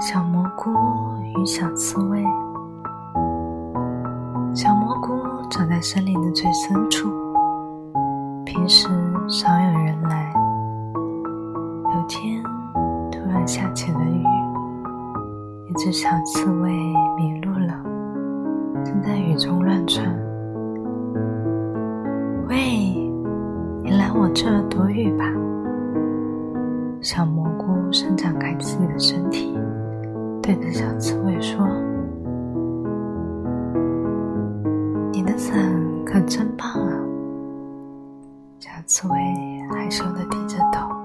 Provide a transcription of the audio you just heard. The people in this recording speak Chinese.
小蘑菇与小刺猬。小蘑菇长在森林的最深处，平时少有人来。有天突然下起了雨，一只小刺猬迷路了，正在雨中乱窜。喂，你来我这儿躲雨吧。小蘑菇伸展开自己的身体，对着小刺猬说：“你的伞可真棒啊！”小刺猬害羞的低着头。